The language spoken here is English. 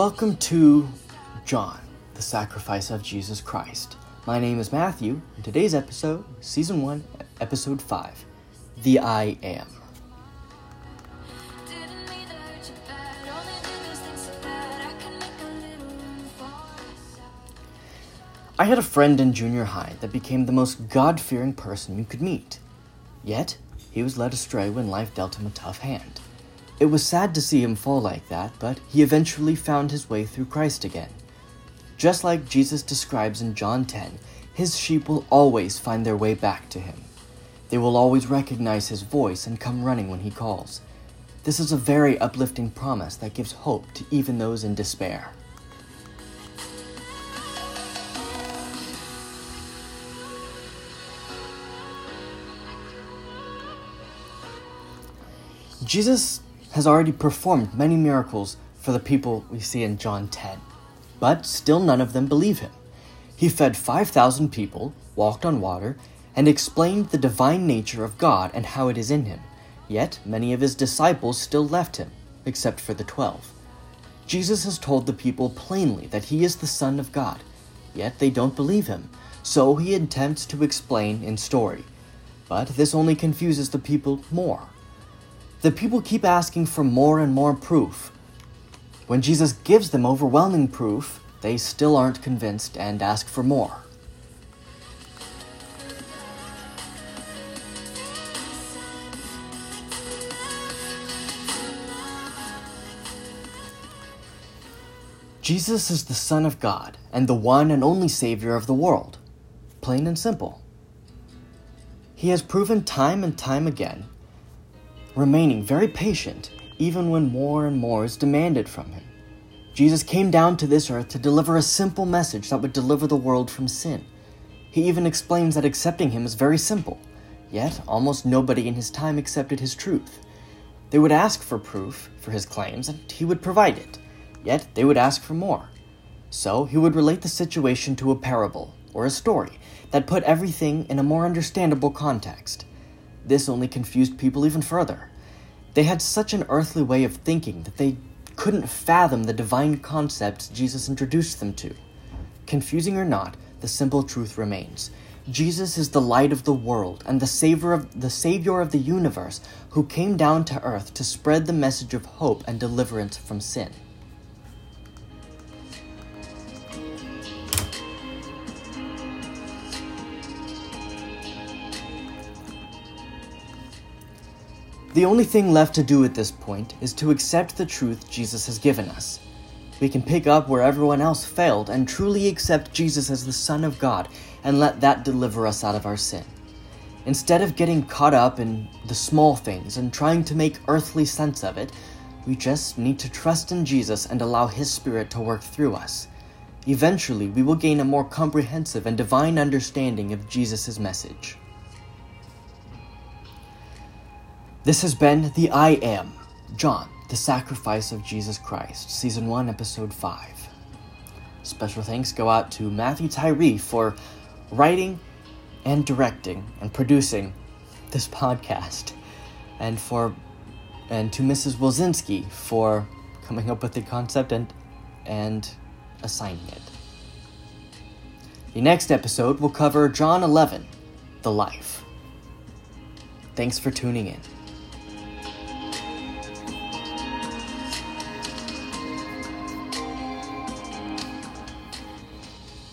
Welcome to John, the sacrifice of Jesus Christ. My name is Matthew, and today's episode, Season 1, Episode 5 The I Am. Didn't mean to hurt you bad, only did those things so bad I can make a little room for myself. I had a friend in junior high that became the most God fearing person you could meet. Yet, he was led astray when life dealt him a tough hand. It was sad to see him fall like that, but he eventually found his way through Christ again. Just like Jesus describes in John 10, his sheep will always find their way back to him. They will always recognize his voice and come running when he calls. This is a very uplifting promise that gives hope to even those in despair. Jesus has already performed many miracles for the people we see in John 10, but still none of them believe him. He fed 5,000 people, walked on water, and explained the divine nature of God and how it is in him. Yet many of his disciples still left him, except for the twelve. Jesus has told the people plainly that he is the Son of God, yet they don't believe him, so he attempts to explain in story. But this only confuses the people more. The people keep asking for more and more proof. When Jesus gives them overwhelming proof, they still aren't convinced and ask for more. Jesus is the Son of God and the one and only Savior of the world. Plain and simple. He has proven time and time again remaining very patient even when more and more is demanded from him. Jesus came down to this earth to deliver a simple message that would deliver the world from sin. He even explains that accepting him is very simple, yet almost nobody in his time accepted his truth. They would ask for proof for his claims, and he would provide it, yet they would ask for more. So he would relate the situation to a parable or a story that put everything in a more understandable context. This only confused people even further. They had such an earthly way of thinking that they couldn't fathom the divine concepts Jesus introduced them to. Confusing or not, the simple truth remains. Jesus is the light of the world and the savior of the savior of the universe who came down to earth to spread the message of hope and deliverance from sin. The only thing left to do at this point is to accept the truth Jesus has given us. We can pick up where everyone else failed and truly accept Jesus as the Son of God and let that deliver us out of our sin. Instead of getting caught up in the small things and trying to make earthly sense of it, we just need to trust in Jesus and allow His Spirit to work through us. Eventually, we will gain a more comprehensive and divine understanding of Jesus' message. This has been The I Am, John, the Sacrifice of Jesus Christ, Season 1, Episode 5. Special thanks go out to Matthew Tyree for writing and directing and producing this podcast, and for and to Mrs. Wilzinski for coming up with the concept and and assigning it. The next episode will cover John 11, the life. Thanks for tuning in.